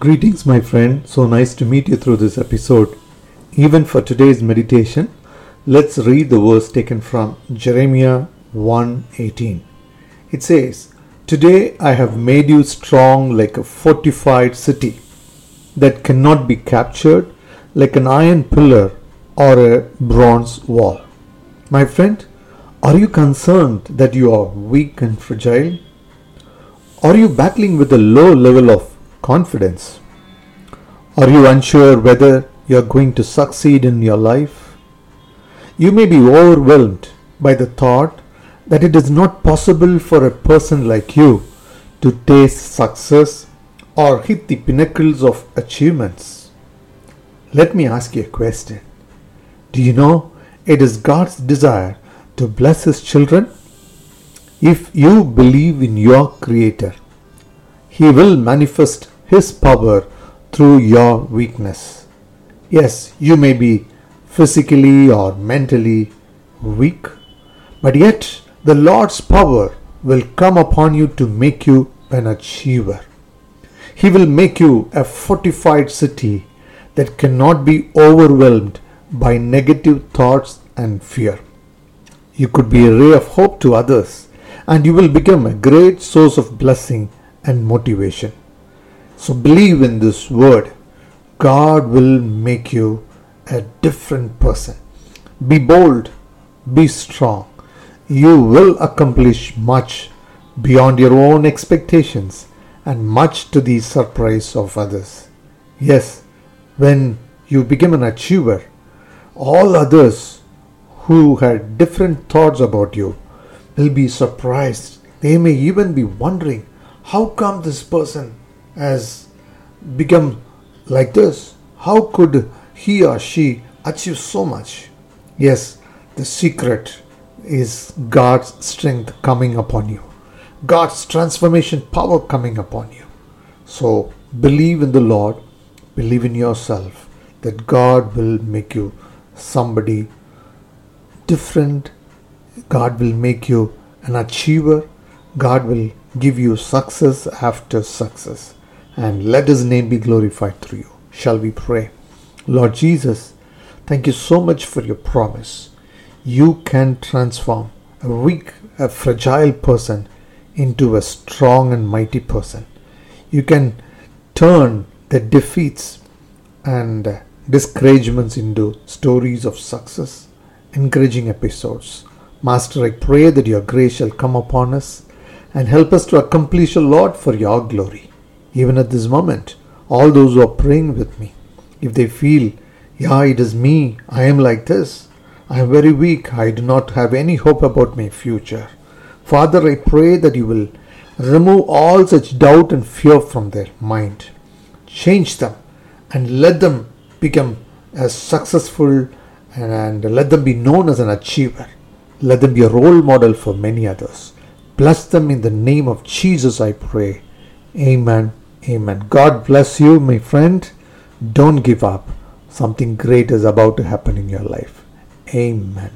Greetings, my friend. So nice to meet you through this episode. Even for today's meditation, let's read the verse taken from Jeremiah 1:18. It says, "Today I have made you strong like a fortified city that cannot be captured, like an iron pillar or a bronze wall." My friend, are you concerned that you are weak and fragile? Are you battling with a low level of confidence? Are you unsure whether you are going to succeed in your life? You may be overwhelmed by the thought that it is not possible for a person like you to taste success or hit the pinnacles of achievements. Let me ask you a question. Do you know it is God's desire to bless His children? If you believe in your Creator, He will manifest His power through your weakness. Yes, you may be physically or mentally weak, but yet the Lord's power will come upon you to make you an achiever. He will make you a fortified city that cannot be overwhelmed by negative thoughts and fear. You could be a ray of hope to others and you will become a great source of blessing and motivation. So believe in this word. God will make you a different person. Be bold, be strong. You will accomplish much beyond your own expectations and much to the surprise of others. Yes, when you become an achiever, all others who had different thoughts about you will be surprised. They may even be wondering how come this person has become like this? How could he or she achieve so much? Yes, the secret is God's strength coming upon you, God's transformation power coming upon you. So believe in the Lord, believe in yourself that God will make you somebody different. God will make you an achiever. God will give you success after success. And let His name be glorified through you. Shall we pray? Lord Jesus, thank you so much for your promise. You can transform a weak, a fragile person into a strong and mighty person. You can turn the defeats and discouragements into stories of success, encouraging episodes. Master, I pray that your grace shall come upon us and help us to accomplish a lot for your glory. Even at this moment, all those who are praying with me, if they feel, yeah, it is me, I am like this, I am very weak, I do not have any hope about my future. Father, I pray that you will remove all such doubt and fear from their mind. Change them and let them become as successful and let them be known as an achiever. Let them be a role model for many others. Bless them in the name of Jesus, I pray. Amen. Amen. God bless you, my friend. Don't give up. Something great is about to happen in your life. Amen.